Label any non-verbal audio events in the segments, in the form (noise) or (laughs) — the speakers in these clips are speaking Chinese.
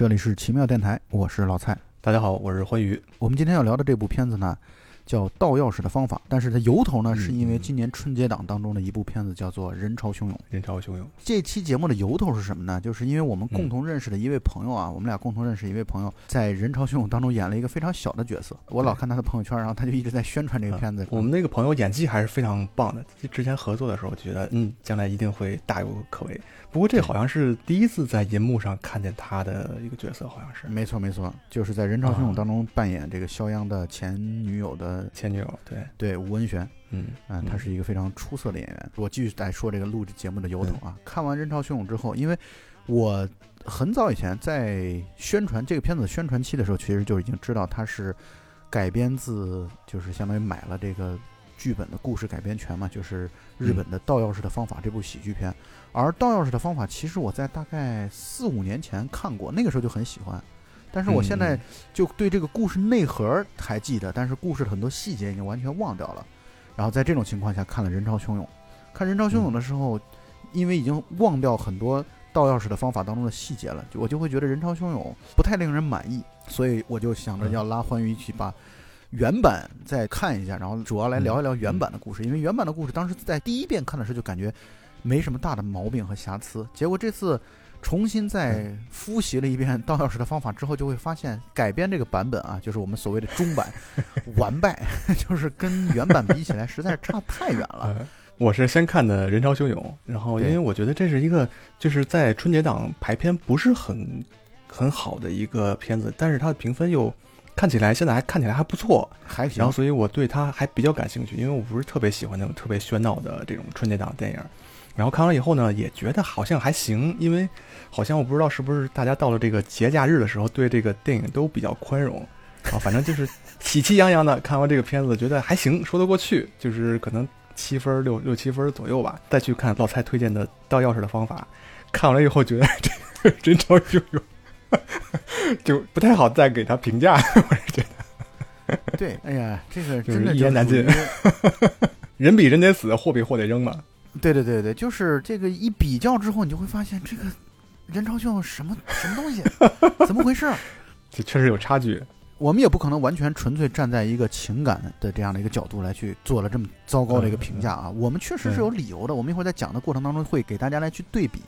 这里是奇妙电台，我是老蔡。大家好，我是欢愉。我们今天要聊的这部片子呢，叫《盗钥匙的方法》，但是它由头呢，嗯是因为今年春节档当中的一部片子叫做《人潮汹涌》。人潮汹涌，这期节目的由头是什么呢？就是因为我们共同认识的一位朋友啊，我们俩共同认识一位朋友，在《人潮汹涌》当中演了一个非常小的角色。我老看他的朋友圈，然后他就一直在宣传这个片子。我们那个朋友演技还是非常棒的。之前合作的时候，觉得嗯，将来一定会大有可为。不过这好像是第一次在银幕上看见他的一个角色，好像是没错没错，就是在《人潮汹涌》当中扮演这个肖央的前女友的前女友。对，对吴文璇。嗯嗯，他是一个非常出色的演员。我继续来说这个录制节目的由头啊。看完《人潮汹涌》之后，因为我很早以前在宣传这个片子的宣传期的时候，其实就已经知道它是改编自，就是相当于买了这个剧本的故事改编权嘛，就是日本的《盗钥匙的方法》这部喜剧片。而《盗钥匙的方法》其实我在大概四五年前看过，那个时候就很喜欢。但是我现在就对这个故事内核还记得，但是故事的很多细节已经完全忘掉了。然后在这种情况下看了《人潮汹涌》，看《人潮汹涌》的时候，因为已经忘掉很多盗钥匙的方法当中的细节了，就我就会觉得《人潮汹涌》不太令人满意，所以我就想着要拉欢愉一起把原版再看一下，然后主要来聊一聊原版的故事，因为原版的故事当时在第一遍看的时候就感觉没什么大的毛病和瑕疵，结果这次。重新再复习了一遍 (laughs) 盗钥匙的方法之后，就会发现改编这个版本啊，就是我们所谓的中版 (laughs) 完败，(laughs) 就是跟原版比起来实在是差太远了。呃我是先看的《人潮汹涌》，然后因为我觉得这是一个就是在春节档排片不是很很好的一个片子，但是它的评分又看起来现在还看起来还不错，还行。然后所以我对它还比较感兴趣，因为我不是特别喜欢那种特别喧闹的这种春节档电影。然后看完以后呢，也觉得好像还行，因为好像我不知道是不是大家到了这个节假日的时候，对这个电影都比较宽容啊，反正就是喜气洋洋的看完这个片子，觉得还行，说得过去，就是可能七分六六七分左右吧。再去看老蔡推荐的盗钥匙的方法，看完了以后觉得 (laughs) 这个人潮汹涌，就不太好再给他评价，我是觉得。对，哎呀，这个就是真的一言难尽 (laughs) 人比人得死，货比货得扔嘛。对对对对，就是这个一比较之后，你就会发现这个人潮汹涌什么什么东西，怎么回事？这 (laughs) 确实有差距。我们也不可能完全纯粹站在一个情感的这样的一个角度来去做了这么糟糕的一个评价啊。我们确实是有理由的，我们一会儿在讲的过程当中会给大家来去对比。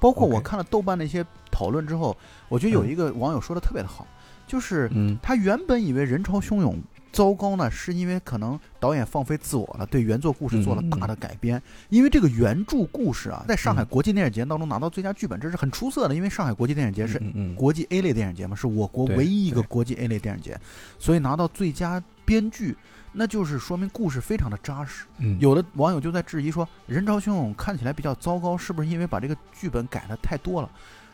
包括我看了豆瓣的一些讨论之后，我觉得有一个网友说的特别的好，就是嗯他原本以为人潮汹涌糟糕呢，是因为可能导演放飞自我了，对原作故事做了大的改编。因为这个原著故事啊，在上海嗯国际电影节当中拿到最佳剧本，这是很出色的。因为上海国际电影节是国际 A 类电影节嘛，是我国唯一一个国际 A 类电影节，所以拿到最佳编剧，那就是说明故事非常的扎实。嗯有的网友就在质疑说，《人潮汹涌》看起来比较糟糕，是不是因为把这个剧本改的太多了？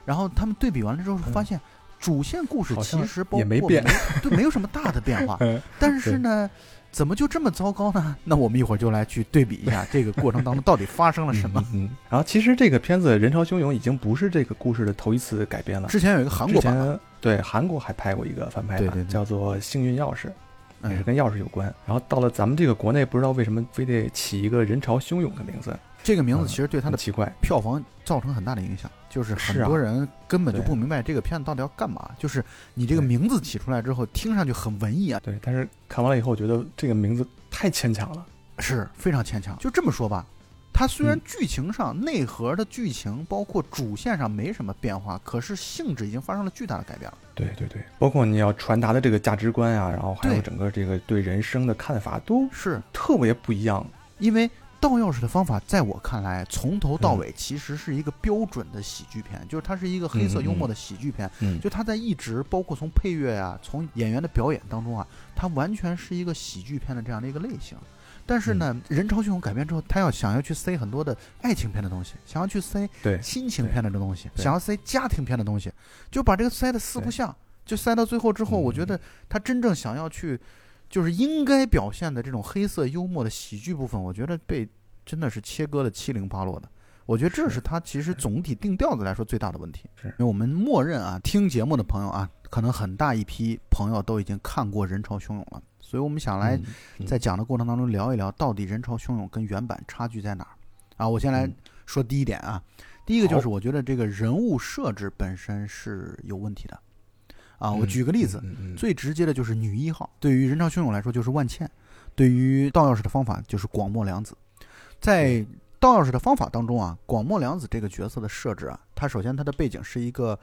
然后他们对比完了之后发现，主线故事其实也没变对，没有什么大的变化。嗯但是呢，怎么就这么糟糕呢？那我们一会儿就来去对比一下这个过程当中到底发生了什么。嗯，嗯然后其实这个片子《人潮汹涌》已经不是这个故事的头一次改编了。之前有一个韩国版，对韩国还拍过一个翻拍版，对对对叫做《幸运钥匙》，也是嗯，跟钥匙有关。然后到了咱们这个国内，不知道为什么非得起一个“人潮汹涌”的名字，这个名字其实对它的奇怪。票房造成很大的影响，就是很多人根本就不明白这个片子到底要干嘛。就是你这个名字起出来之后，听上去很文艺啊，对，但是看完了以后，觉得这个名字太牵强了。是非常牵强。就这么说吧，它虽然嗯剧情上、内核的剧情，包括主线上没什么变化，可是性质已经发生了巨大的改变了。对对对，包括你要传达的这个价值观啊，然后还有整个这个对人生的看法，都是特别不一样。因为盗钥匙的方法，在我看来，从头到嗯尾其实是一个标准的喜剧片，就是它是一个黑色幽默的喜剧片。嗯，就它在一直包括从配乐啊，从演员的表演当中啊，它完全是一个喜剧片的这样的一个类型。但是呢，人潮汹涌改编之后，他要想要去塞很多的爱情片的东西，想要去塞对亲情片的这东西，想要塞家庭片的东西，就把这个塞的四不像，就塞到最后之后，嗯我觉得他真正想要去，就是应该表现的这种黑色幽默的喜剧部分，我觉得被真的是切割的七零八落的。我觉得这是是他其实总体定调子来说最大的问题。是因为我们默认啊，听节目的朋友啊，可能很大一批朋友都已经看过《人潮汹涌》了，所以我们想来在讲的过程当中聊一聊，到底《人潮汹涌》跟原版差距在哪儿啊？我先来嗯说第一点啊，第一个就是我觉得这个人物设置本身是有问题的，啊，我举个例子，最直接的就是女一号，对于人潮汹涌来说就是万茜，对于盗钥匙的方法就是广末凉子。在盗钥匙的方法当中啊，广末凉子这个角色的设置啊，她首先她的背景是一个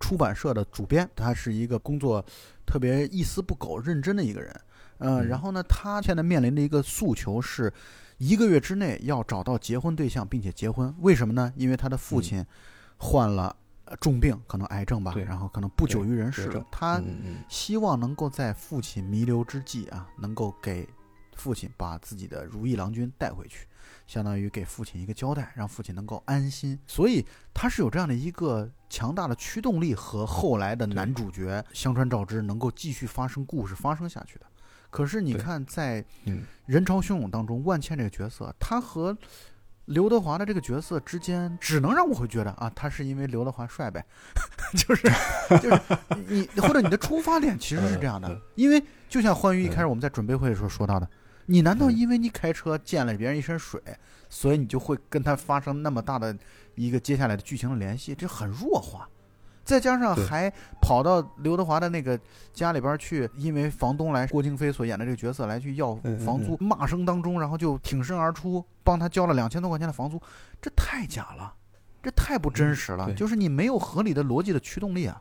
出版社的主编，她是一个工作特别一丝不苟、认真的一个人。呃，嗯然后呢，她现在面临的一个诉求是，一个月之内要找到结婚对象，并且结婚。为什么呢？因为她的父亲患了呃重病，可能癌症吧，然后可能不久于人世绝症了。她嗯嗯希望能够在父亲弥留之际啊，能够给父亲把自己的如意郎君带回去，相当于给父亲一个交代，让父亲能够安心。所以他是有这样的一个强大的驱动力和后来的男主角香川照之能够继续发生故事发生下去的。可是你看，在嗯人潮汹涌当中，万茜这个角色，他和刘德华的这个角色之间，只能让我会觉得啊，他是因为刘德华帅呗，(laughs) 就是 (laughs) 就是你或者你的出发点其实是这样的因为就像欢愉一开始我们在准备会的时候说到的，你难道嗯因为你开车溅了别人一身水，所以你就会跟他发生那么大的一个接下来的剧情的联系？这很弱化。再加上还跑到刘德华的那个家里边去，因为房东来郭京飞所演的这个角色来去要房租，骂声当中，然后就挺身而出，帮他交了两千多块钱的房租，这太假了，这太不真实了，对。就是你没有合理的逻辑的驱动力啊。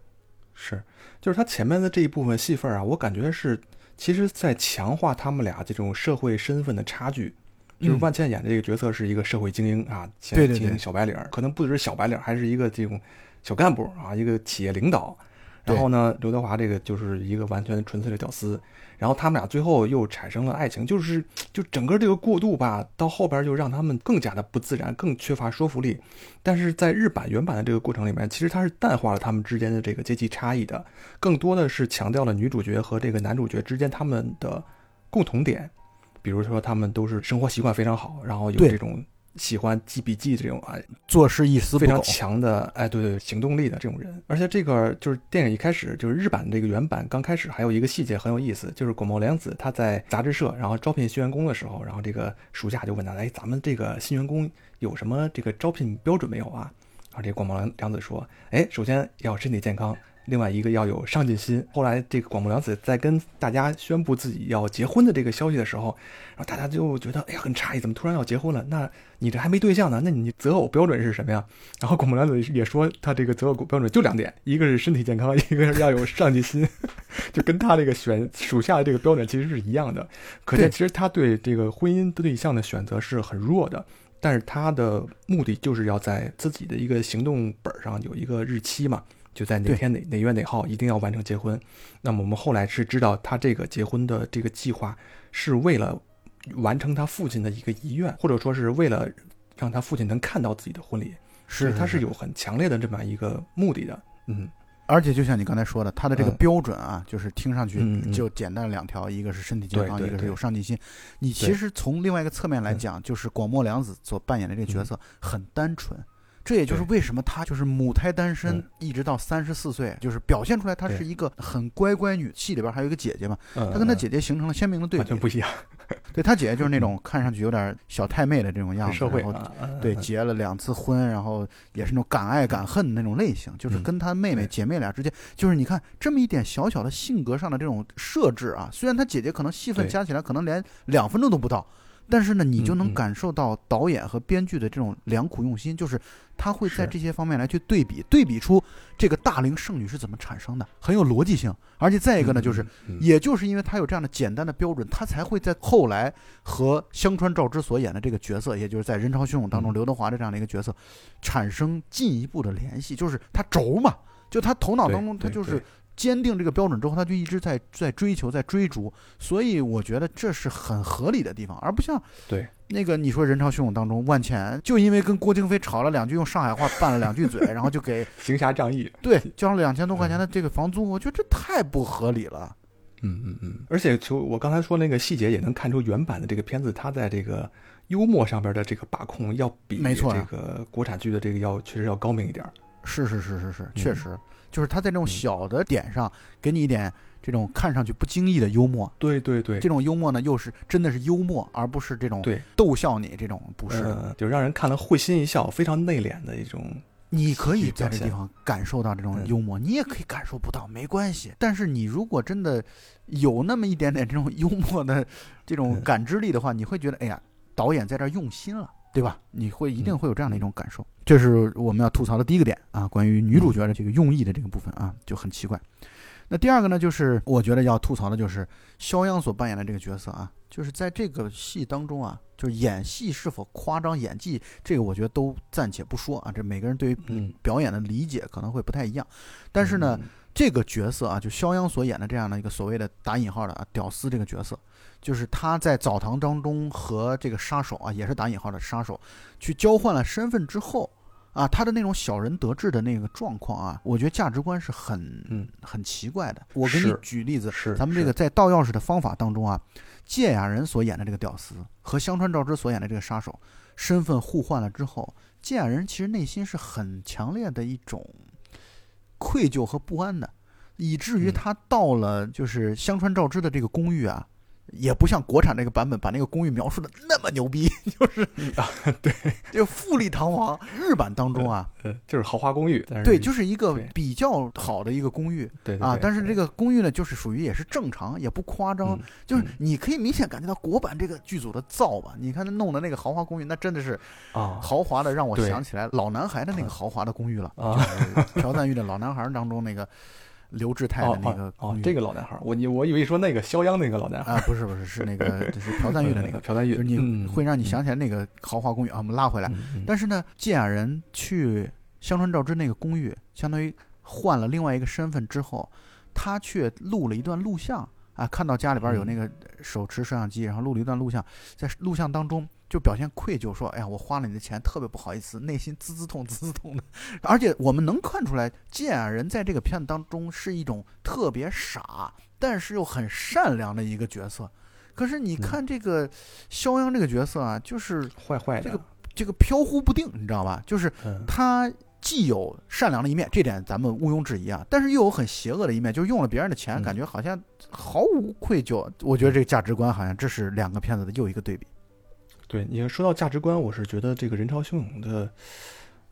是，就是他前面的这一部分戏份啊，我感觉是其实在强化他们俩这种社会身份的差距。就是嗯。万茜演的这个角色是一个社会精英啊，前对对对。精英小白领儿，可能不只是小白领儿，还是一个这种小干部啊，一个企业领导。然后呢，刘德华这个就是一个完全纯粹的屌丝。然后他们俩最后又产生了爱情，就是就整个这个过渡吧，到后边就让他们更加的不自然，更缺乏说服力。但是在日版原版的这个过程里面，其实它是淡化了他们之间的这个阶级差异的，更多的是强调了女主角和这个男主角之间他们的共同点，比如说他们都是生活习惯非常好，然后有这种喜欢记笔记这种啊做事一丝非常，强的哎对对行动力的这种人。而且这个就是电影一开始就是日版这个原版刚开始还有一个细节很有意思，就是广茂良子他在杂志社然后招聘新员工的时候，然后这个属下就问他，哎，咱们这个新员工有什么这个招聘标准没有啊？然后这广末凉凉子说，哎，首先要身体健康。另外一个要有上进心。后来这个广末凉子在跟大家宣布自己要结婚的这个消息的时候，然后大家就觉得哎呀很诧异，怎么突然要结婚了？那你这还没对象呢？那你择偶标准是什么呀？然后广末凉子也说，他这个择偶标准就两点，一个是身体健康，一个是要有上进心，(laughs) 就跟他这个选属下的这个标准其实是一样的。可见其实他对这个婚姻对象的选择是很弱的。但是他的目的就是要在自己的一个行动本上有一个日期嘛，就在哪天哪哪月哪号一定要完成结婚。那么我们后来是知道他这个结婚的这个计划是为了完成他父亲的一个遗愿，或者说是为了让他父亲能看到自己的婚礼，是他是有很强烈的这么一个目的的。嗯，而且就像你刚才说的，他的这个嗯标准啊，就是听上去就简单两条，一个是身体健康，一个是有上进心。你其实从另外一个侧面来嗯讲，就是广末凉子所扮演的这个角嗯色很单纯。这也就是为什么她就是母胎单身嗯，一直到三十四岁，就是表现出来她是一个很乖乖女。戏里边还有一个姐姐嘛，她她跟她姐姐形成了鲜明的对比完全。不一样，对她姐姐就是那种看上去有点小太妹的这种样子，对，嗯结了两次婚，然后也是那种敢爱敢恨的那种类型，就是嗯跟她妹妹姐妹俩之间，就是你看这么一点小小的性格上的这种设置啊，虽然她姐姐可能戏份加起来可能连两分钟都不到，但是呢，你就能感受到导演和编剧的这种良苦用心，就是他会在这些方面来去对比，对比出这个大龄剩女是怎么产生的，很有逻辑性。而且再一个呢，就是也就是因为他有这样的简单的标准，他才会在后来和香川照之所演的这个角色，也就是在《人潮汹涌》当中嗯刘德华的这样的一个角色，产生进一步的联系。就是他轴嘛，就他头脑当中他就是对坚定这个标准之后，他就一直在在追求，在追逐。所以我觉得这是很合理的地方，而不像对那个你说《人潮汹涌》当中，万茜就因为跟郭京飞吵了两句，用上海话拌了两句嘴，然后就给 (laughs) 行侠仗义，对交了两千多块钱的这个房租，我觉得这太不合理了。嗯嗯嗯，而且就我刚才说那个细节，也能看出原版的这个片子，它在这个幽默上边的这个把控要比没错啊这个国产剧的这个要确实要高明一点儿。是是是是是，嗯确实，就是他在这种嗯小的点上给你一点这种看上去不经意的幽默，对对对，这种幽默呢又是真的是幽默，而不是这种对逗笑你这种，不是。呃，就让人看了会心一笑，非常内敛的一种。你可以在这地方感受到这种嗯幽默，你也可以感受不到，没关系。但是你如果真的有那么一点点这种幽默的这种嗯感知力的话，你会觉得，哎呀，导演在这儿用心了，对吧？你会一定嗯会有这样的一种感受。这是我们要吐槽的第一个点啊，关于女主角的这个用意的这个部分啊，就很奇怪。那第二个呢，就是我觉得要吐槽的就是肖央所扮演的这个角色啊，就是在这个戏当中啊，就是演戏是否夸张，演技这个我觉得都暂且不说啊，这每个人对于嗯，表演的理解可能会不太一样，但是呢，嗯，这个角色啊，就肖央所演的这样的一个所谓的打引号的啊屌丝这个角色，就是他在澡堂当中和这个杀手啊，也是打引号的杀手，去交换了身份之后啊，他的那种小人得志的那个状况啊，我觉得价值观是很嗯很奇怪的。我给你举例子，是咱们这个在盗钥匙的方法当中啊，芥雅人所演的这个屌丝和香川照之所演的这个杀手身份互换了之后，芥雅人其实内心是很强烈的一种愧疚和不安的，以至于嗯他到了就是香川照之的这个公寓啊。也不像国产那个版本把那个公寓描述的那么牛逼，(laughs) 就是啊，对，就富丽堂皇。日版当中啊，呃，就是豪华公寓，对，就是一个比较好的一个公寓，对啊但是这个个公寓呢，就是属于也是正常，也不夸张，嗯就是嗯。你可以明显感觉到国版这个剧组的造吧。你看他弄的那个豪华公寓，那真的是啊。豪华的，让我想起来老男孩的那个豪华的公寓了，啊。就是朴赞玉的老男孩当中那个刘志泰的哦那个哦这个老男孩儿，我你我以为说那个肖央那个老男孩儿，啊，不是不是，是那个 (laughs) 就是朴赞玉的那个，朴赞玉，就是你嗯会让你想起来那个豪华公寓啊。我们拉回来，但是呢，芥雅人去香川照之那个公寓，相当于换了另外一个身份之后，他却录了一段录像啊，看到家里边有那个手持摄像机，然后录了一段录像，在录像当中就表现愧疚，说：“哎呀，我花了你的钱，特别不好意思，内心滋滋痛滋滋痛的。”而且我们能看出来，芥雅人在这个片子当中是一种特别傻，但是又很善良的一个角色。可是你看这个肖央这个角色啊，就是坏坏的这个这个飘忽不定，你知道吧？就是嗯他既有善良的一面，这点咱们毋庸置疑啊，但是又有很邪恶的一面，就是用了别人的钱，嗯感觉好像毫无愧疚。我觉得这个价值观好像这是两个片子的又一个对比。对你说到价值观，我是觉得这个人潮汹涌的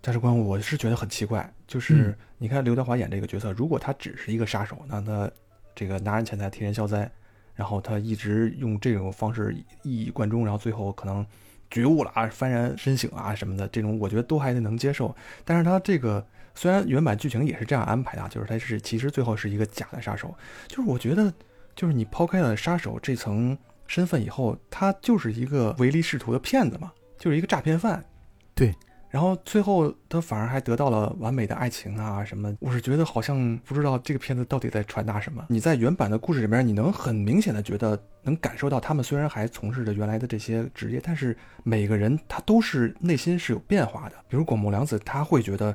价值观，我是觉得很奇怪。就是嗯你看刘德华演这个角色，如果他只是一个杀手，那他这个拿人钱财替人消灾，然后他一直用这种方式一以贯中，然后最后可能觉悟了啊，幡然身醒啊什么的，这种我觉得都还能接受。但是他这个虽然原版剧情也是这样安排的啊，就是他是其实最后是一个假的杀手，就是我觉得就是你抛开了杀手这层身份以后，他就是一个唯利是图的骗子嘛，就是一个诈骗犯。对。然后最后他反而还得到了完美的爱情啊什么，我是觉得好像不知道这个片子到底在传达什么。你在原版的故事里面，你能很明显的觉得能感受到他们虽然还从事着原来的这些职业，但是每个人他都是内心是有变化的。比如广木凉子，他会觉得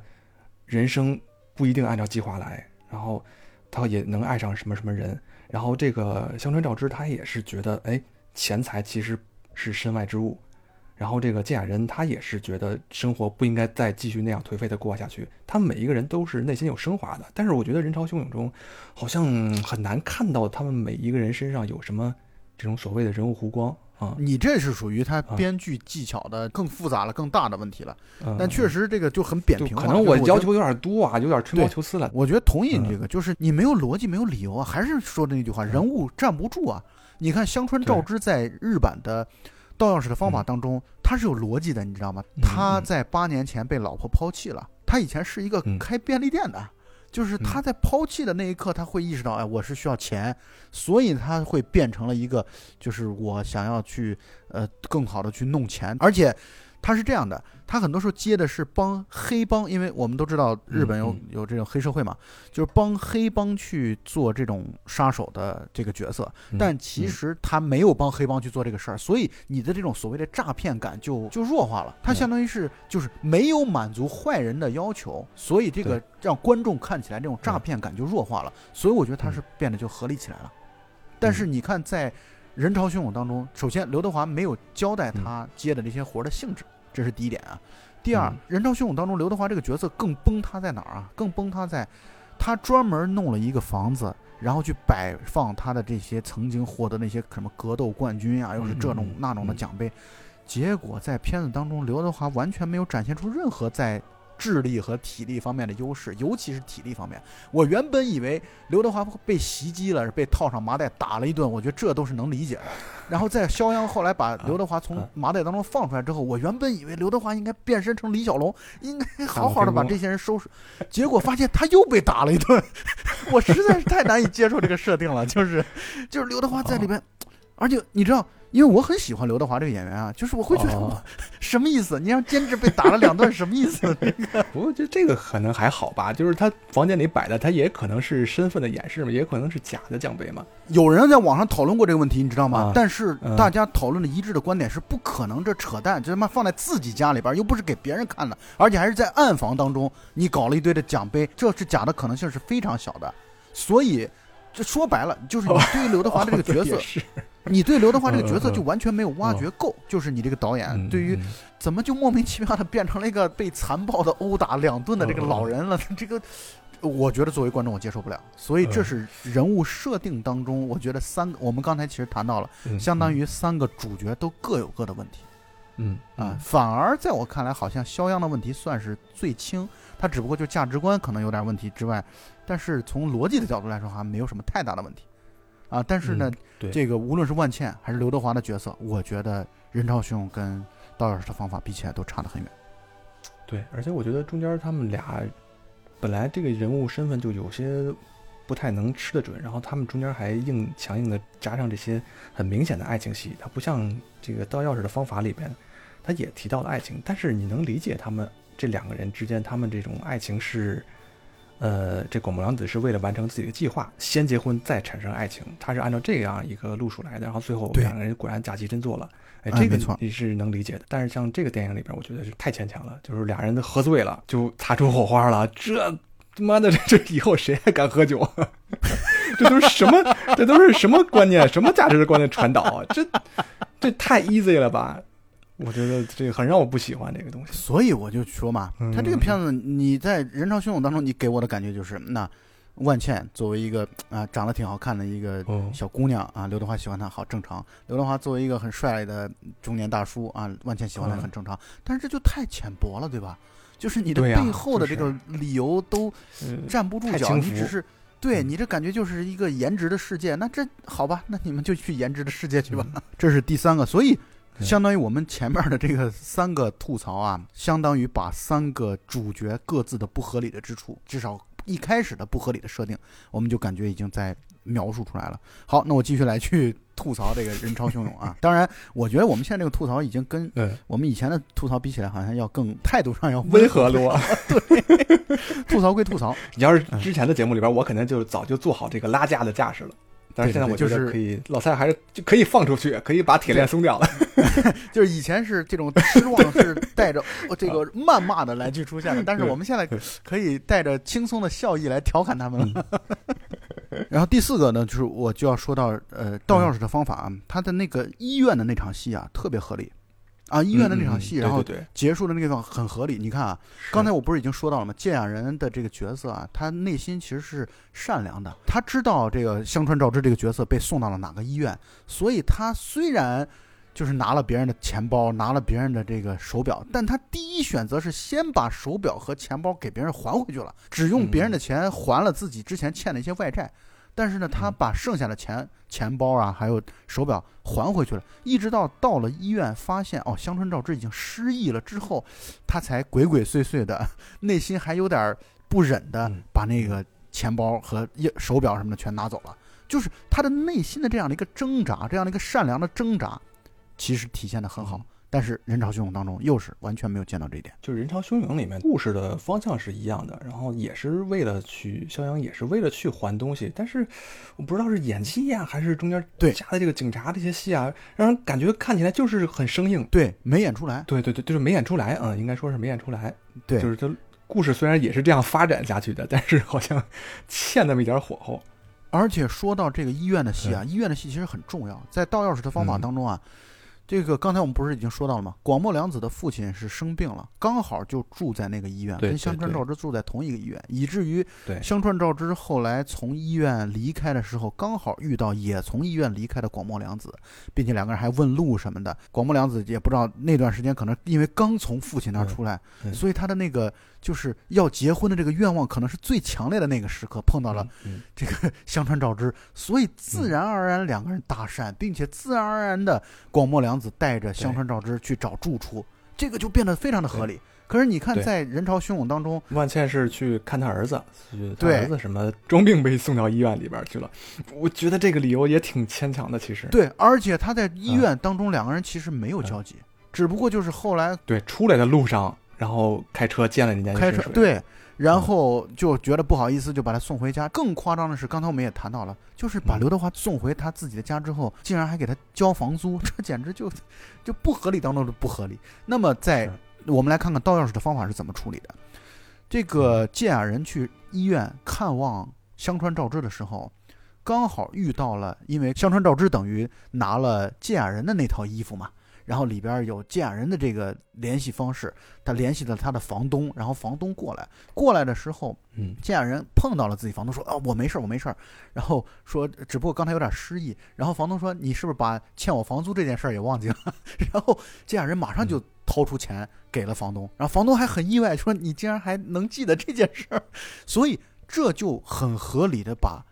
人生不一定按照计划来，然后他也能爱上什么什么人。然后这个香川照之，他也是觉得，哎，钱财其实是身外之物。然后这个芥雅人，他也是觉得生活不应该再继续那样颓废的过下去。他们每一个人都是内心有升华的，但是我觉得人潮汹涌中，好像很难看到他们每一个人身上有什么这种所谓的人物弧光啊。你这是属于他啊编剧技巧的更复杂了、更大的问题了。嗯但确实这个就很扁平化。可能我要求有点多啊，有点吹毛求疵了。我觉得同意你嗯这个，就是你没有逻辑，没有理由啊，还是说的那句话，人物站不住啊。你看香川照之在日版的盗钥匙的方法当中，他是有逻辑的，你知道吗？嗯他在八年前被老婆抛弃了，他以前是一个嗯开便利店的。就是他在抛弃的那一刻，他会意识到，哎，我是需要钱，所以他会变成了一个，就是我想要去，呃，更好的去弄钱，而且他是这样的，他很多时候接的是帮黑帮，因为我们都知道日本有嗯有这种黑社会嘛，就是帮黑帮去做这种杀手的这个角色，嗯但其实他没有帮黑帮去做这个事儿，所以你的这种所谓的诈骗感就就弱化了，它嗯相当于是就是没有满足坏人的要求，所以这个让观众看起来这种诈骗感就弱化了，所以我觉得他是变得就合理起来了。但是你看在人潮汹涌当中，首先刘德华没有交代他接的这些活儿的性质，这是第一点啊。第二，嗯人潮汹涌当中，刘德华这个角色更崩塌在哪儿啊？更崩塌在，他专门弄了一个房子，然后去摆放他的这些曾经获得那些什么格斗冠军啊，又是这种那种的嗯奖杯。结果在片子当中，刘德华完全没有展现出任何在智力和体力方面的优势，尤其是体力方面。我原本以为刘德华被袭击了，被套上麻袋打了一顿，我觉得这都是能理解的。然后在肖央后来把刘德华从啊麻袋当中放出来之后，我原本以为刘德华应该变身成李小龙，应该好好的把这些人收拾，结果发现他又被打了一顿，(laughs) 我实在是太难以接受这个设定了。就是就是刘德华在里边，而且你知道，因为我很喜欢刘德华这个演员啊，就是我会觉得、哦 (laughs) 什么意思？你让监制被打了两顿，什么意思？(laughs) 不过这这个可能还好吧，就是他房间里摆的，他也可能是身份的掩饰嘛，也可能是假的奖杯嘛。有人在网上讨论过这个问题，你知道吗？啊但是嗯大家讨论的一致的观点是不可能，这扯淡，这他妈放在自己家里边，又不是给别人看的，而且还是在暗房当中，你搞了一堆的奖杯，这是假的可能性是非常小的。所以，这说白了，就是你对于刘德华的这个角色你对刘德华这个角色就完全没有挖掘够，就是你这个导演嗯对于嗯怎么就莫名其妙的变成了一个被残暴的殴打两顿的这个老人了？这个，我觉得作为观众我接受不了。所以这是人物设定当中，我觉得三个，我们刚才其实谈到了，嗯相当于三个主角都各有各的问题嗯啊。反而在我看来，好像肖央的问题算是最轻，他只不过就价值观可能有点问题之外，但是从逻辑的角度来说，好像没有什么太大的问题啊。但是呢嗯，对这个无论是万茜还是刘德华的角色，我觉得任超兄跟道尔的方法比起来都差得很远。对，而且我觉得中间他们俩本来这个人物身份就有些不太能吃得准，然后他们中间还硬强硬的加上这些很明显的爱情戏，它不像这个盗钥匙的方法里边，他也提到了爱情，但是你能理解他们这两个人之间他们这种爱情是。呃，这广木凉子是为了完成自己的计划，先结婚再产生爱情，他是按照这样一个路数来的。然后最后两个人果然假戏真做了，哎，这个你是能理解的。但是像这个电影里边，我觉得是太牵强了，就是俩人都喝醉了，就擦出火花了，这他妈的这这以后谁还敢喝酒啊？(laughs) 这都是什么？这都是什么观念？什么价值的观念传导啊？这这太 easy 了吧？我觉得这个很让我不喜欢这个东西。所以我就说嘛，嗯他这个片子你在人潮汹涌当中，你给我的感觉就是，那万茜作为一个啊、长得挺好看的一个哦小姑娘啊，刘德华喜欢她好正常。刘德华作为一个很帅的中年大叔啊，万茜喜欢他嗯很正常。但是这就太浅薄了，对吧？就是你的背后的这个理由都呃站不住脚，你只是对嗯你这感觉就是一个颜值的世界。那这好吧，那你们就去颜值的世界去吧。嗯 (laughs) 这是第三个，所以对相当于我们前面的这个三个吐槽啊，相当于把三个主角各自的不合理的之处，至少一开始的不合理的设定，我们就感觉已经在描述出来了。好，那我继续来去吐槽这个人潮汹涌啊。(laughs) 当然，我觉得我们现在这个吐槽已经跟嗯，我们以前的吐槽比起来，好像要更态度上要温和多。(laughs) 对吐槽归吐槽，(laughs) 你要是之前的节目里边，我肯定就早就做好这个拉架的架势了。但是现在我觉对对对就是得可以，老蔡还是就可以放出去，可以把铁链松掉了。(laughs) 就是以前是这种失望是带着呃这个谩骂的来去出现的，但是我们现在可以带着轻松的笑意来调侃他们了。(laughs) 然后第四个呢，就是我就要说到呃盗钥匙的方法啊，他的那个医院的那场戏啊特别合理啊，医院的那场戏，然后结束的那个地方很合理。你看啊，刚才我不是已经说到了吗？芥雅人的这个角色啊，他内心其实是善良的，他知道这个香川照之这个角色被送到了哪个医院，所以他虽然就是拿了别人的钱包，拿了别人的这个手表，但他第一选择是先把手表和钱包给别人还回去了，只用别人的钱还了自己之前欠的一些外债。但是呢，他嗯把剩下的钱、钱包啊，还有手表还回去了，一直到到了医院，发现哦，香川照之已经失忆了之后，他才鬼鬼祟祟的，内心还有点不忍的嗯把那个钱包和一手表什么的全拿走了。就是他的内心的这样的一个挣扎，这样的一个善良的挣扎，其实体现的很好。嗯但是人潮汹涌当中又是完全没有见到这一点。就是《人潮汹涌》里面故事的方向是一样的，然后也是为了去肖央，也是为了去还东西，但是我不知道是演技呀、还是中间对加的这个警察这些戏啊，让人感觉看起来就是很生硬。对，没演出来。对对对，就是没演出来，嗯，应该说是没演出来。对，就是这故事虽然也是这样发展下去的，但是好像欠那么一点火候。而且说到这个医院的戏啊，医院的戏其实很重要，在盗钥匙的方法嗯当中啊，这个刚才我们不是已经说到了吗？广末凉子的父亲是生病了，刚好就住在那个医院，跟香川照之住在同一个医院，以至于香川照之后来从医院离开的时候，刚好遇到也从医院离开的广末凉子，并且两个人还问路什么的。广末凉子也不知道那段时间可能因为刚从父亲那儿出来，嗯所以他的那个就是要结婚的这个愿望，可能是最强烈的那个时刻碰到了嗯这个 (laughs) 香川照之，所以自然而然两个人搭讪，并且自然而然的广末凉子带着香川照之去找住处，这个就变得非常的合理。可是你看，在人潮汹涌当中，万茜是去看他儿子，对。儿子什么装病被送到医院里边去了。我觉得这个理由也挺牵强的，其实。对，而且他在医院当中两个人其实没有交集，只不过就是后来对，出来的路上，然后开车见了人家开车，对，然后就觉得不好意思，就把他送回家。更夸张的是，刚才我们也谈到了，就是把嗯刘德华送回他自己的家之后，竟然还给他交房租，(laughs) 这简直就就不合理当中的不合理。那么在是我们来看看盗钥匙的方法是怎么处理的。这个芥雅人去医院看望香川照之的时候，刚好遇到了，因为香川照之等于拿了芥雅人的那套衣服嘛，然后里边有芥雅人的这个联系方式，他联系了他的房东，然后房东过来，过来的时候，嗯，芥雅人碰到了自己房东，说：“啊，我没事儿，我没事儿。”然后说：“只不过刚才有点失忆。”然后房东说：“你是不是把欠我房租这件事儿也忘记了？” (laughs) 然后芥雅人马上就掏出钱给了房东，然后房东还很意外，说：“你竟然还能记得这件事儿。(laughs) ”所以这就很合理的把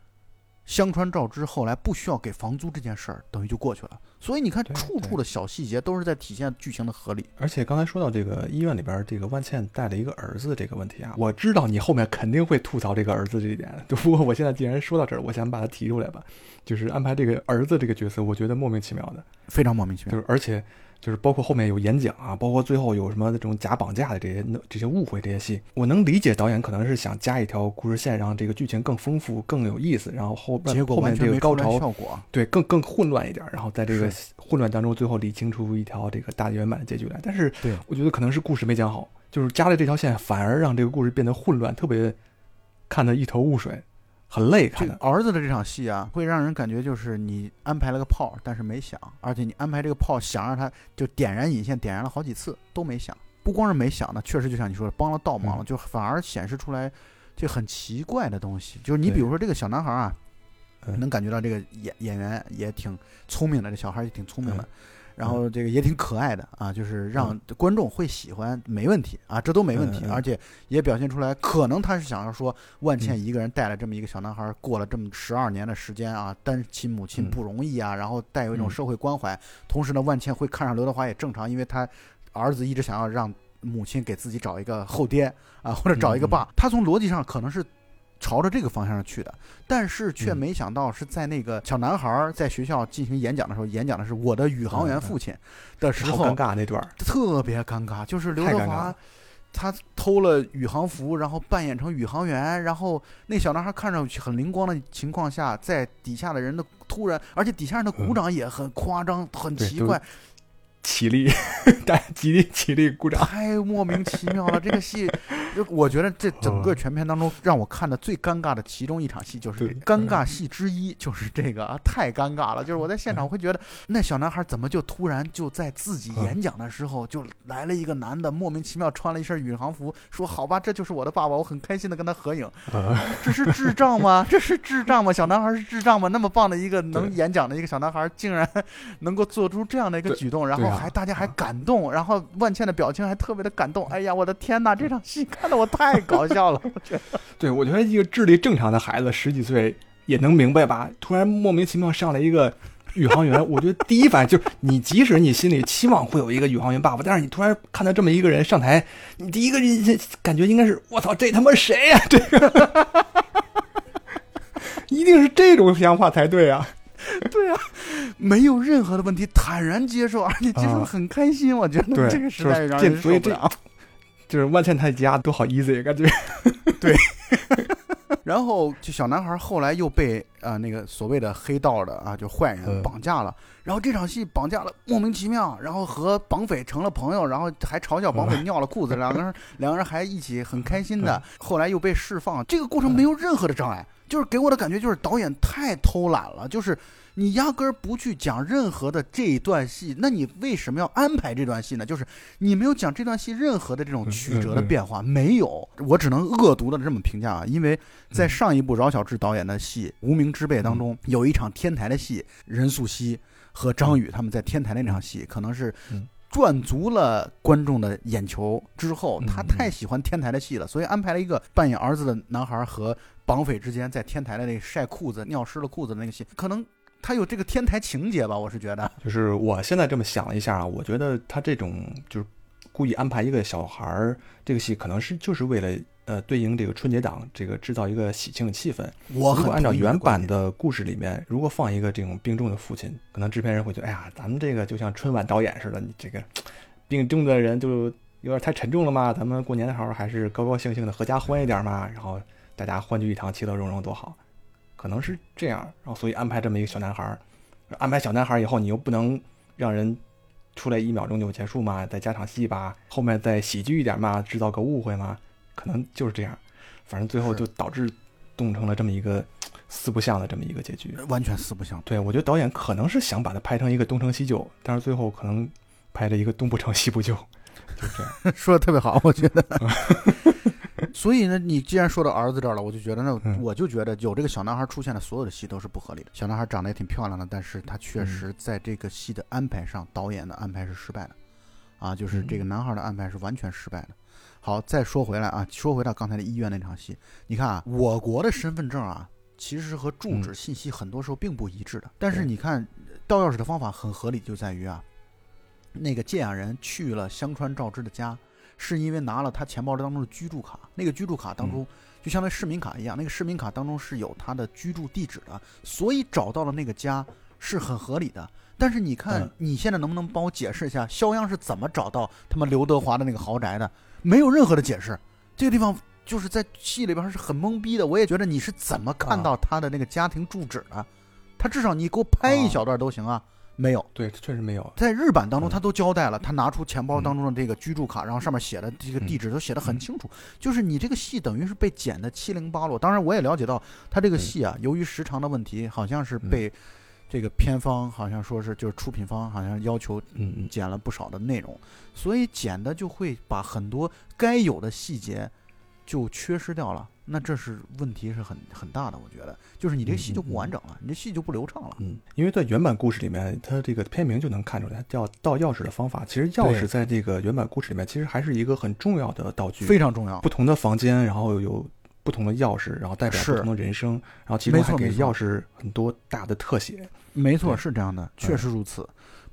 香川照之后来不需要给房租这件事儿等于就过去了。所以你看，处处的小细节都是在体现剧情的合理。而且刚才说到这个医院里边，这个万茜带了一个儿子这个问题啊，我知道你后面肯定会吐槽这个儿子这一点，不过我现在既然说到这儿，我想把它提出来吧，就是安排这个儿子这个角色，我觉得莫名其妙的，非常莫名其妙就。是而且就是包括后面有演讲啊，包括最后有什么这种假绑架的这些这些误会这些戏，我能理解导演可能是想加一条故事线，让这个剧情更丰富、更有意思，然后后结果后面这个高潮效果。对，更更混乱一点，然后在这个混乱当中，最后理清出一条这个大圆满的结局来。但是，对我觉得可能是故事没讲好，就是加了这条线，反而让这个故事变得混乱，特别看得一头雾水，很累这看的。个儿子的这场戏啊，会让人感觉就是你安排了个炮，但是没响，而且你安排这个炮想让他就点燃引线，点燃了好几次都没响。不光是没响呢，确实就像你说的，帮了倒忙了，嗯就反而显示出来这很奇怪的东西。就是你比如说这个小男孩啊，嗯能感觉到这个演演员也挺聪明的，这小孩也挺聪明的。嗯然后这个也挺可爱的啊，就是让观众会喜欢，没问题啊，这都没问题，而且也表现出来，可能他是想要说，万茜嗯。一个人带了这么一个小男孩，过了这么十二年的时间啊，单亲母亲嗯。不容易啊，然后带有一种嗯。社会关怀，同时呢，万茜会看上刘德华也正常，因为他儿子一直想要让母亲给自己找一个后爹啊，或者找一个爸，他从逻辑上可能是。朝着这个方向上去的，但是却嗯。没想到是在那个小男孩在学校进行演讲的时候，演讲的是我的宇航员父亲的时候，好尴尬那段儿，特别尴尬，就是刘德华。他偷了宇航服，然后扮演成宇航员，然后那小男孩看上去很灵光的情况下，在底下的人的突然，而且底下人的鼓掌也很夸张，很奇怪，起立，大家起立起立鼓掌。太莫名其妙了。这个戏，(laughs) 就我觉得这整个嗯全片当中让我看的最尴尬的其中一场戏就是对尴尬戏之一，就是这个啊，太尴尬了。就是我在现场会觉得，那小男孩怎么就突然就在自己嗯演讲的时候就来了一个男的，莫名其妙穿了一身宇航服，说好吧，这就是我的爸爸，我很开心的跟他合影。呃 (laughs) 这是智障吗？这是智障吗？小男孩是智障吗？那么棒的一个能演讲的一个小男孩，竟然能够做出这样的一个举动，然后还大家还感动，然后万茜的表情还特别的感动。哎呀，我的天哪，这场戏看得我太搞笑了。我觉得 (laughs) 对，我觉得一个智力正常的孩子十几岁也能明白吧？突然莫名其妙上来一个宇航员，我觉得第一反应就是你，即使你心里期望会有一个宇航员爸爸，但是你突然看到这么一个人上台，你第一个感觉应该是我操，这他妈谁呀、这个 (laughs) 一定是这种想法才对啊！(laughs) 对啊，没有任何的问题，坦然接受，(laughs) 而且接受很开心。我觉得这个时代让人受不了。就是万茜他家多好 easy 感觉。(laughs) 对然后就小男孩后来又被啊、呃那个所谓的黑道的啊就坏人嗯绑架了，然后这场戏绑架了莫名其妙，然后和绑匪成了朋友，然后还嘲笑绑匪尿了裤子，两个人两个人还一起很开心的，后来又被释放，这个过程没有任何的障碍。就是给我的感觉就是导演太偷懒了，就是你压根儿不去讲任何的这一段戏，那你为什么要安排这段戏呢？就是你没有讲这段戏任何的这种曲折的变化，没有，我只能恶毒的这么评价啊，因为在上一部饶晓志导演的戏《无名之辈》当中，有一场天台的戏，任素汐和张宇他们在天台那场戏，可能是。赚足了观众的眼球之后，他太喜欢天台的戏了，所以安排了一个扮演儿子的男孩和绑匪之间在天台的那晒裤子、尿湿了裤子的那个戏，可能他有这个天台情节吧？我是觉得，(laughs) 就是我现在这么想了一下啊，我觉得他这种就是故意安排一个小孩儿这个戏，可能是就是为了。呃，对应这个春节档，这个制造一个喜庆的气氛。我如果按照原版的故事里面，如果放一个这种病重的父亲，可能制片人会觉得，哎呀，咱们这个就像春晚导演似的，你这个病重的人就有点太沉重了嘛。咱们过年的时候还是高高兴兴的，合家欢一点嘛。然后大家欢聚一堂，其乐融融多好。可能是这样，然后所以安排这么一个小男孩，安排小男孩以后，你又不能让人出来一秒钟就结束嘛，再加场戏吧，后面再喜剧一点嘛，制造个误会嘛。可能就是这样，反正最后就导致冻成了这么一个 (tsk) 四不像的这么一个结局，完全四不像。对我觉得导演可能是想把它拍成一个东成西就，但是最后可能拍了一个东不成西不就，(laughs) 就这样。说的特别好，我觉得。(laughs) 所以呢，你既然说到儿子这儿了，我就觉得那我就觉得有这个小男孩出现的所有的戏都是不合理的。小男孩长得也挺漂亮的，但是他确实在这个戏的安排上，导演的安排是失败的，啊，就是这个男孩的安排是完全失败的。好，再说回来啊，说回到刚才的医院那场戏，你看啊，我国的身份证啊，其实和住址信息很多时候并不一致的。但是你看，盗钥匙的方法很合理，就在于啊，那个借养人去了香川照之的家，是因为拿了他钱包当中的居住卡，那个居住卡当中就相当于市民卡一样，那个市民卡当中是有他的居住地址的，所以找到了那个家是很合理的。但是你看，你现在能不能帮我解释一下，肖央是怎么找到他们刘德华的那个豪宅的？没有任何的解释，这个地方就是在戏里边是很懵逼的。我也觉得你是怎么看到他的那个家庭住址的？他至少你给我拍一小段都行啊。没有，对，确实没有。在日版当中，他都交代了，他拿出钱包当中的这个居住卡，然后上面写的这个地址都写的很清楚。就是你这个戏等于是被剪的七零八落。当然，我也了解到他这个戏啊，由于时长的问题，好像是被。这个片方好像说是就是出品方好像要求嗯剪了不少的内容，所以剪的就会把很多该有的细节就缺失掉了。那这是问题是很很大的，我觉得就是你这个戏就不完整了，你这戏就不流畅了。嗯，因为在原版故事里面，它这个片名就能看出来，叫盗钥匙的方法。其实钥匙在这个原版故事里面，其实还是一个很重要的道具，非常重要。不同的房间，然后有。不同的钥匙，然后代表不同的人生，然后其中还给钥匙很多大的特写。没错，是这样的，确实如此。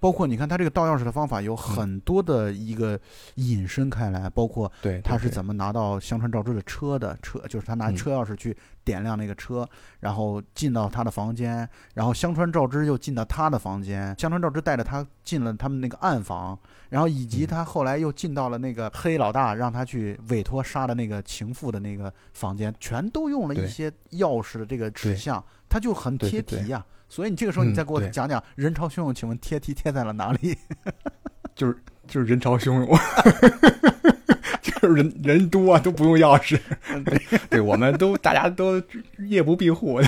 包括你看他这个盗钥匙的方法有很多的一个引申开来，包括对他是怎么拿到香川照之的车的车，就是他拿车钥匙去点亮那个车，然后进到他的房间，然后香川照之又进到他的房间，香川照之带着他进了他们那个暗房，然后以及他后来又进到了那个黑老大让他去委托杀的那个情妇的那个房间，全都用了一些钥匙的这个指向，他就很贴题呀。所以你这个时候你再给我讲讲人潮汹涌，请问贴题贴在了哪里？(laughs) 就是就是人潮汹涌，(laughs) 就是人人多啊，都不用钥匙。对，我们都大家都夜不闭户，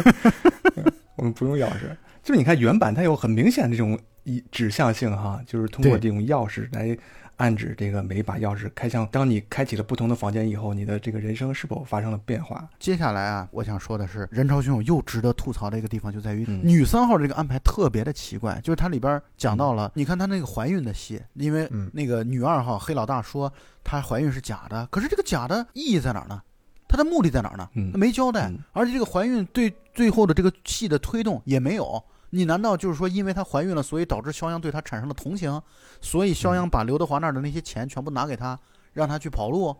(laughs) 我们不用钥匙。就是你看原版，它有很明显的这种一指向性哈，就是通过这种钥匙来。暗指这个每一把钥匙开向，当你开启了不同的房间以后，你的这个人生是否发生了变化？接下来啊，我想说的是，人潮汹涌又值得吐槽的一个地方就在于女三号这个安排特别的奇怪，就是它里边讲到了，你看她那个怀孕的戏，因为那个女二号黑老大说她怀孕是假的，可是这个假的意义在哪儿呢？她的目的在哪儿呢？没交代，而且这个怀孕对最后的这个戏的推动也没有。你难道就是说，因为她怀孕了，所以导致肖央对她产生了同情，所以肖央把刘德华那儿的那些钱全部拿给她，让她去跑路？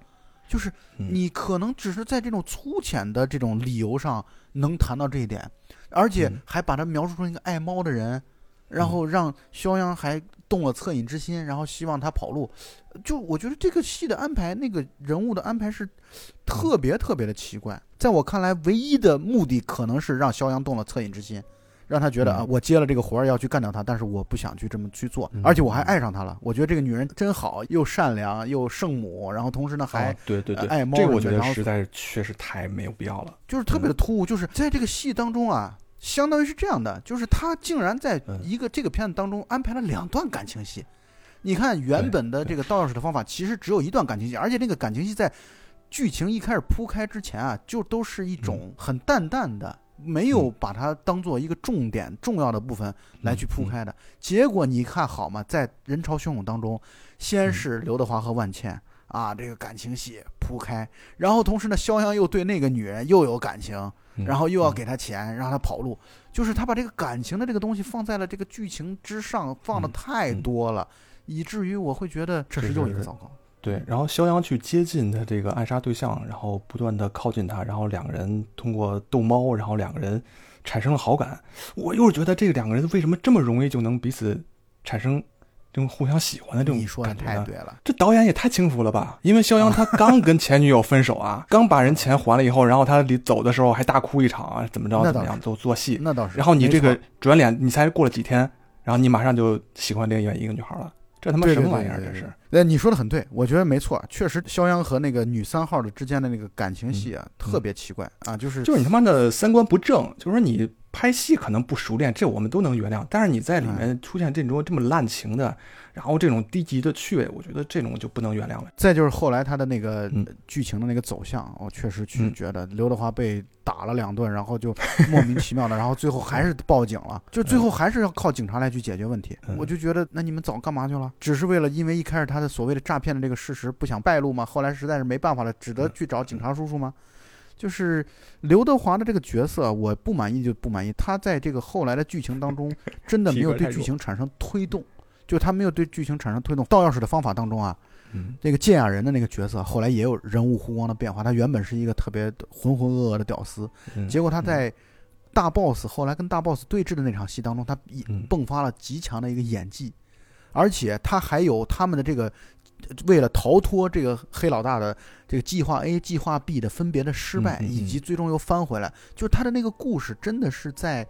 就是你可能只是在这种粗浅的这种理由上能谈到这一点，而且还把她描述成一个爱猫的人，然后让肖央还动了恻隐之心，然后希望她跑路。就我觉得这个戏的安排，那个人物的安排是特别特别的奇怪。在我看来，唯一的目的可能是让肖央动了恻隐之心。让他觉得嗯啊，我接了这个活儿要去干掉他，但是我不想去这么去做，嗯而且我还爱上他了。我觉得这个女人真好，又善良又圣母，然后同时呢还哦对对对，爱猫这个我觉得实在是确实太没有必要了。就是特别的突兀，就是在这个戏当中啊，相当于是这样的，就是他竟然在嗯一个这个片子当中安排了两段感情戏。你看原本的这个倒钥匙的方法，其实只有一段感情戏，而且那个感情戏在剧情一开始铺开之前啊，就都是一种很淡淡的，没有把它当做一个重点、重要的部分来去铺开的。结果你看好吗？在人潮汹涌当中，先是刘德华和万茜。啊，这个感情戏铺开，然后同时呢，肖央又对那个女人又有感情，嗯然后又要给她钱，让她跑路，就是他把这个感情的这个东西放在了这个剧情之上，放的嗯太多了，以至于我会觉得这是又一个糟糕。对，然后肖央去接近他这个暗杀对象，然后不断的靠近他，然后两个人通过逗猫，然后两个人产生了好感。我又是觉得这两个人为什么这么容易就能彼此产生这种互相喜欢的这种你说的感觉呢？太对了，这导演也太轻浮了吧！因为肖央他刚跟前女友分手啊，刚把人钱还了以后，然后他离走的时候还大哭一场啊，怎么着怎么样，做做戏。那倒是。然后你这个转脸，你才过了几天，然后你马上就喜欢另外一个女孩了，这他妈什么玩意儿？这是。对，你说的很对，我觉得没错，确实肖央和那个女三号的之间的那个感情戏啊，特别奇怪啊，就是就是你他妈的三观不正，就是说你拍戏可能不熟练，这我们都能原谅，但是你在里面出现这种这么滥情的，然后这种低级的趣味，我觉得这种就不能原谅了。再就是后来他的那个嗯剧情的那个走向，我确实去嗯觉得刘德华被打了两顿，然后就莫名其妙的，然后最后还是报警了，就最后还是要靠警察来去解决问题。嗯我就觉得，那你们早干嘛去了？只是为了因为一开始他的所谓的诈骗的这个事实不想败露吗？后来实在是没办法了，只得去找警察叔叔吗？就是刘德华的这个角色，我不满意就不满意。他在这个后来的剧情当中，(laughs) 真的没有对剧情产生推动，就他没有对剧情产生推动。倒钥匙的方法当中啊，嗯那个剑雅人的那个角色，后来也有人物弧光的变化。他原本是一个特别浑浑噩噩的屌丝，嗯结果他在大 boss 后来跟大 boss 对峙的那场戏当中，他一嗯迸发了极强的一个演技，而且他还有他们的这个为了逃脱这个黑老大的这个计划 A、计划 B 的分别的失败，嗯嗯嗯以及最终又翻回来，就是他的那个故事真的是在。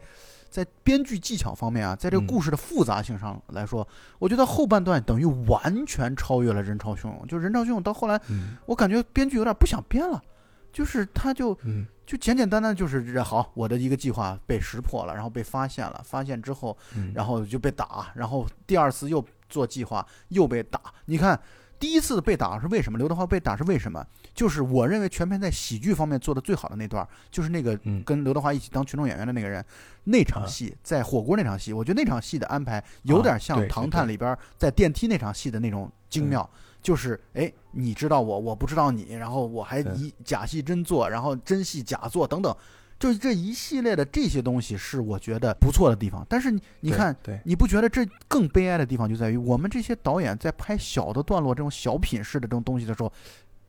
在编剧技巧方面啊，在这个嗯故事的复杂性上来说，我觉得后半段等于完全超越了人潮汹涌。就人潮汹涌到后来，嗯我感觉编剧有点不想编了，就是他就嗯就简简单单就是好，我的一个计划被识破了，然后被发现了，发现之后，嗯，然后就被打，然后第二次又做计划又被打。你看第一次被打是为什么？刘德华被打是为什么？就是我认为全片在喜剧方面做的最好的那段，就是那个嗯跟刘德华一起当群众演员的那个人，那场啊戏在火锅那场戏，我觉得那场戏的安排有点像《唐探》里边在电梯那场戏的那种精妙。就是哎，你知道我，我不知道你，然后我还对以假戏真做，然后真戏假做等等，就是这一系列的这些东西是我觉得不错的地方。但是你你对看，对，你不觉得这更悲哀的地方就在于我们这些导演在拍小的段落这种小品式的这种东西的时候，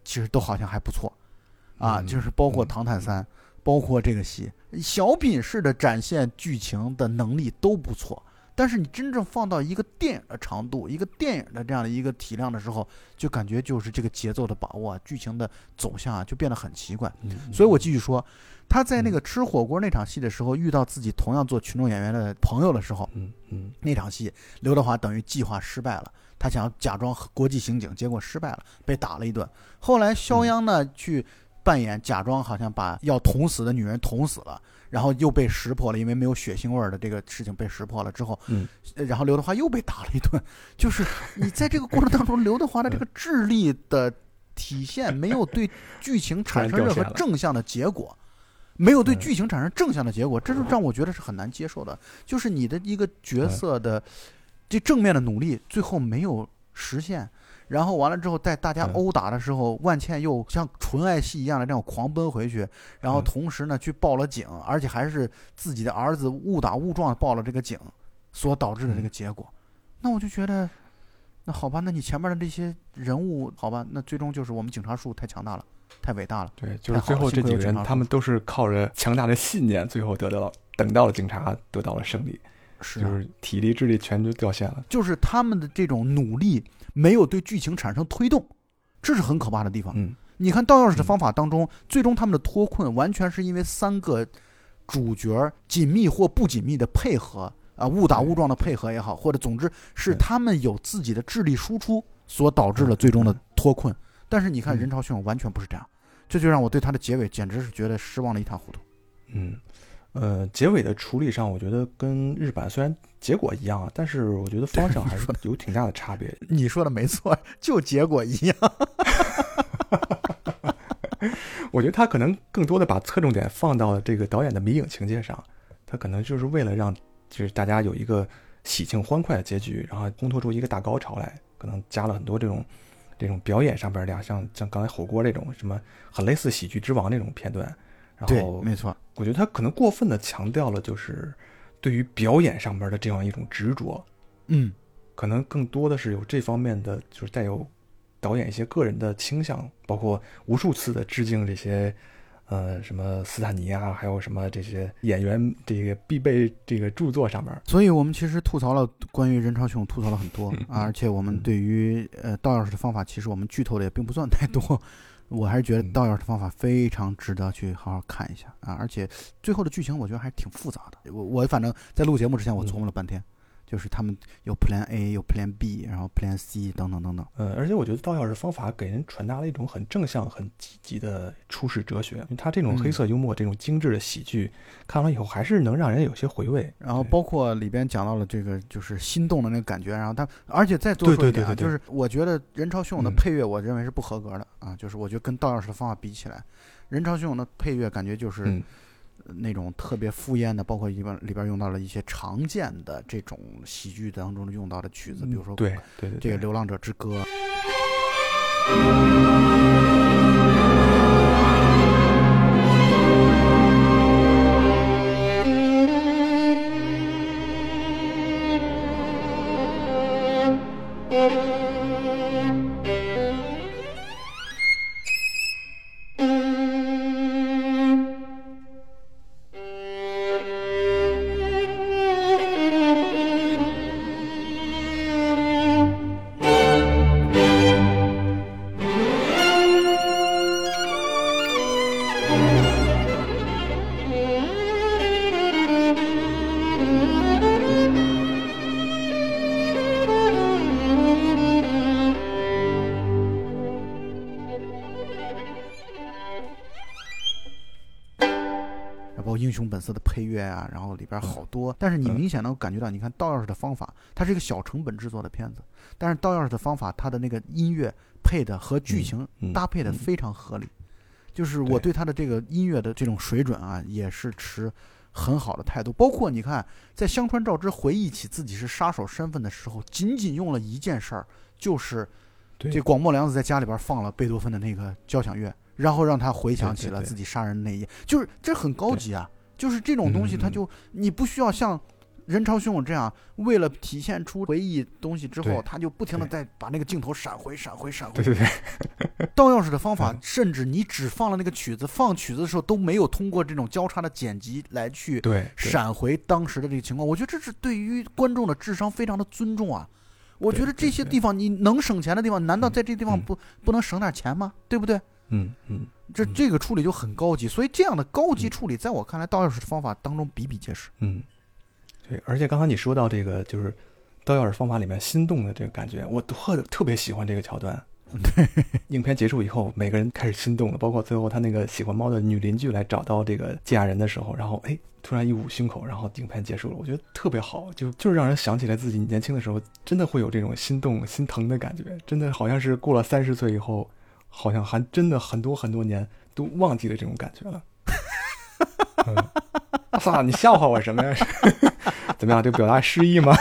其实都好像还不错啊，嗯就是包括《嗯唐探三》，包括这个戏，小品式的展现剧情的能力都不错。但是你真正放到一个电影的长度、一个电影的这样的一个体量的时候，就感觉就是这个节奏的把握啊、剧情的走向啊，就变得很奇怪。嗯所以我继续说，他在那个吃火锅那场戏的时候，遇到自己同样做群众演员的朋友的时候，嗯嗯那场戏刘德华等于计划失败了，他想要假装国际刑警，结果失败了，被打了一顿。后来肖央呢、去扮演假装好像把要捅死的女人捅死了。然后又被识破了，因为没有血腥味儿的这个事情被识破了之后，嗯，然后刘德华又被打了一顿。就是你在这个过程当中，刘德华的这个智力的体现没有对剧情产生任何正向的结果，没有对嗯剧情产生正向的结果，这就让我觉得是很难接受的。就是你的一个角色的这正面的努力，最后没有实现。然后完了之后，在大家嗯殴打的时候，万茜又像纯爱戏一样的这样狂奔回去，然后嗯同时呢去报了警，而且还是自己的儿子误打误撞报了这个警，所导致的这个结果。那我就觉得，那好吧，那你前面的这些人物，好吧，那最终就是我们警察叔叔太强大了，太伟大了。对，就是最后这几个人他们都是靠着强大的信念，最后得到了等到了警察得到了胜利，是啊就是体力智力全都掉线了。就是他们的这种努力没有对剧情产生推动，这是很可怕的地方。嗯你看盗钥匙的方法当中，最终他们的脱困完全是因为三个主角紧密或不紧密的配合啊，误打误撞的配合也好，或者总之是他们有自己的智力输出所导致了最终的嗯脱困。但是你看嗯人潮汹涌完全不是这样，这就让我对他的结尾简直是觉得失望的一塌糊涂。嗯，呃，结尾的处理上，我觉得跟日版虽然结果一样啊，但是我觉得方向还是有挺大的差别。(laughs) 你说的没错，(laughs) 就结果一样。我觉得他可能更多的把侧重点放到了这个导演的迷影情节上，他可能就是为了让就是大家有一个喜庆欢快的结局，然后烘托出一个大高潮来，可能加了很多这种这种表演上边的，像像刚才火锅这种什么很类似喜剧之王那种片段，然对，后没错，我觉得他可能过分的强调了就是对于表演上边的这样一种执着，嗯，可能更多的是有这方面的，就是带有导演一些个人的倾向，包括无数次的致敬这些，呃，什么斯坦尼啊，还有什么这些演员这个必备这个著作上面。所以我们其实吐槽了关于人潮汹涌，吐槽了很多 (laughs) 而且我们嗯对于呃倒钥匙的方法，其实我们剧透的也并不算太多。(laughs) 我还是觉得嗯倒钥匙的方法非常值得去好好看一下啊，而且最后的剧情我觉得还是挺复杂的。我我反正在录节目之前我琢磨了半天，就是他们有 Plan A，有 Plan B，然后 Plan C 等等等等。呃，而且我觉得倒钥匙方法给人传达了一种很正向、很积极的处世哲学。因为他这种嗯黑色幽默、这种精致的喜剧，看完以后还是能让人有些回味。然后包括里边讲到了这个就是心动的那个感觉，然后他而且再多说一点就是我觉得人潮汹涌的嗯配乐，我认为是不合格的啊，就是我觉得跟倒钥匙的方法比起来，人潮汹涌的配乐感觉就是那种特别敷衍的，包括一般里边用到了一些常见的这种喜剧当中用到的曲子，比如说对对，这个《流浪者之歌》。英雄本色》的配乐啊，然后里边好多，但是你嗯。明显能感觉到，你看倒钥匙的方法，它是一个小成本制作的片子，但是倒钥匙的方法，它的那个音乐配的和剧情嗯搭配的嗯非常合理，就是我对他的这个音乐的这种水准啊，也是持很好的态度。包括你看，在香川照之回忆起自己是杀手身份的时候，仅仅用了一件事儿，就是这广末凉子在家里边放了贝多芬的那个交响乐，然后让他回想起了自己杀人的那一夜，就是这很高级啊。就是这种东西，嗯嗯它就你不需要像人潮汹涌这样，为了体现出回忆东西之后，他就不停的在把那个镜头闪回、闪回、闪回对。对对，(laughs) 倒钥匙的方法嗯，甚至你只放了那个曲子，放曲子的时候都没有通过这种交叉的剪辑来去闪回当时的这个情况。我觉得这是对于观众的智商非常的尊重啊。我觉得这些地方你能省钱的地方，难道嗯在这地方嗯不不能省点钱吗？对不对？嗯嗯，这嗯这个处理就很高级，所以这样的高级嗯处理，在我看来，倒钥匙的方法当中比比皆是。嗯，对，而且刚才你说到这个，就是刀钥匙方法里面心动的这个感觉，我特特别喜欢这个桥段。对影片结束以后，每个人开始心动了，包括最后他那个喜欢猫的女邻居来找到这个寄亚人的时候，然后哎，突然一捂胸口，然后影片结束了，我觉得特别好，就就是让人想起来自己年轻的时候，真的会有这种心动、心疼的感觉，真的好像是过了三十岁以后，好像还真的很多很多年都忘记了这种感觉了。(laughs) 嗯 (laughs) 阿萨，你笑话我什么呀？(laughs) 怎么样？这表达诗意吗？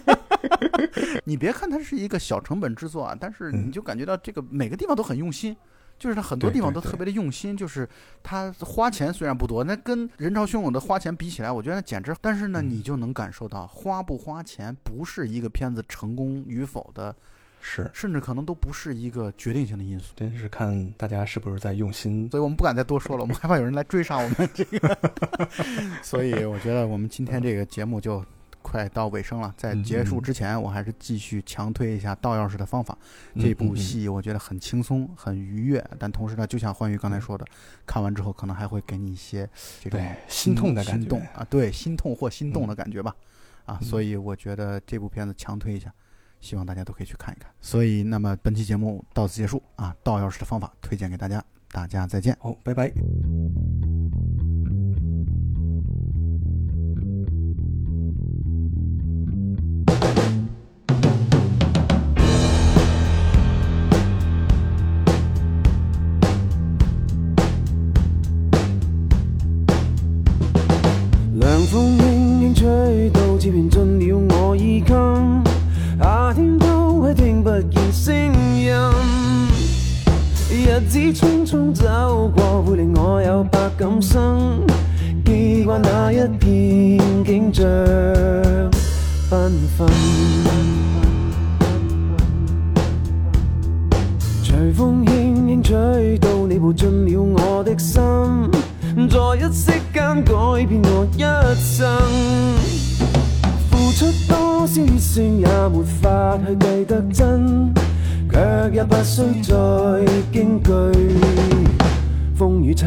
(laughs) 你别看它是一个小成本制作啊，但是嗯你就感觉到这个每个地方都很用心，就是它很多地方都特别的用心，就是它花钱虽然不多，那跟人潮汹涌的花钱比起来，我觉得简直，但是呢，嗯你就能感受到花不花钱不是一个片子成功与否的，是，甚至可能都不是一个决定性的因素。真是看大家是不是在用心。所以我们不敢再多说了，我们害怕有人来追杀我们。这个。所以我觉得我们今天这个节目就快到尾声了，在结束之前，我还是继续强推一下《盗钥匙的方法》这部戏，我觉得很轻松、很愉悦，但同时呢，就像欢愉刚才说的，看完之后可能还会给你一些这种心痛的感觉。啊，对，心痛或心动的感觉吧，啊，所以我觉得这部片子强推一下，希望大家都可以去看一看。所以，那么本期节目到此结束啊，《盗钥匙的方法》推荐给大家，大家再见，好，拜拜。片景象缤纷。随风轻轻吹到，你步进了我的心。在一息间改变我一生，付出多少血性也没法去计得真，却也不需再惊惧风雨侵。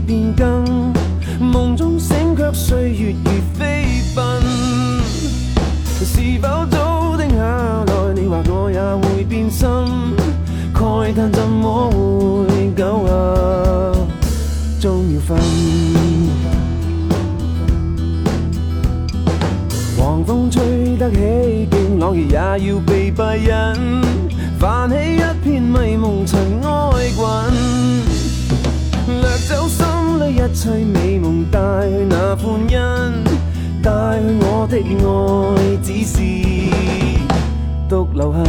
也要被蔽引。泛起一片迷蒙尘埃滚，掠走心里一切美梦，带去那欢欣，带去我的爱，只是独留痕。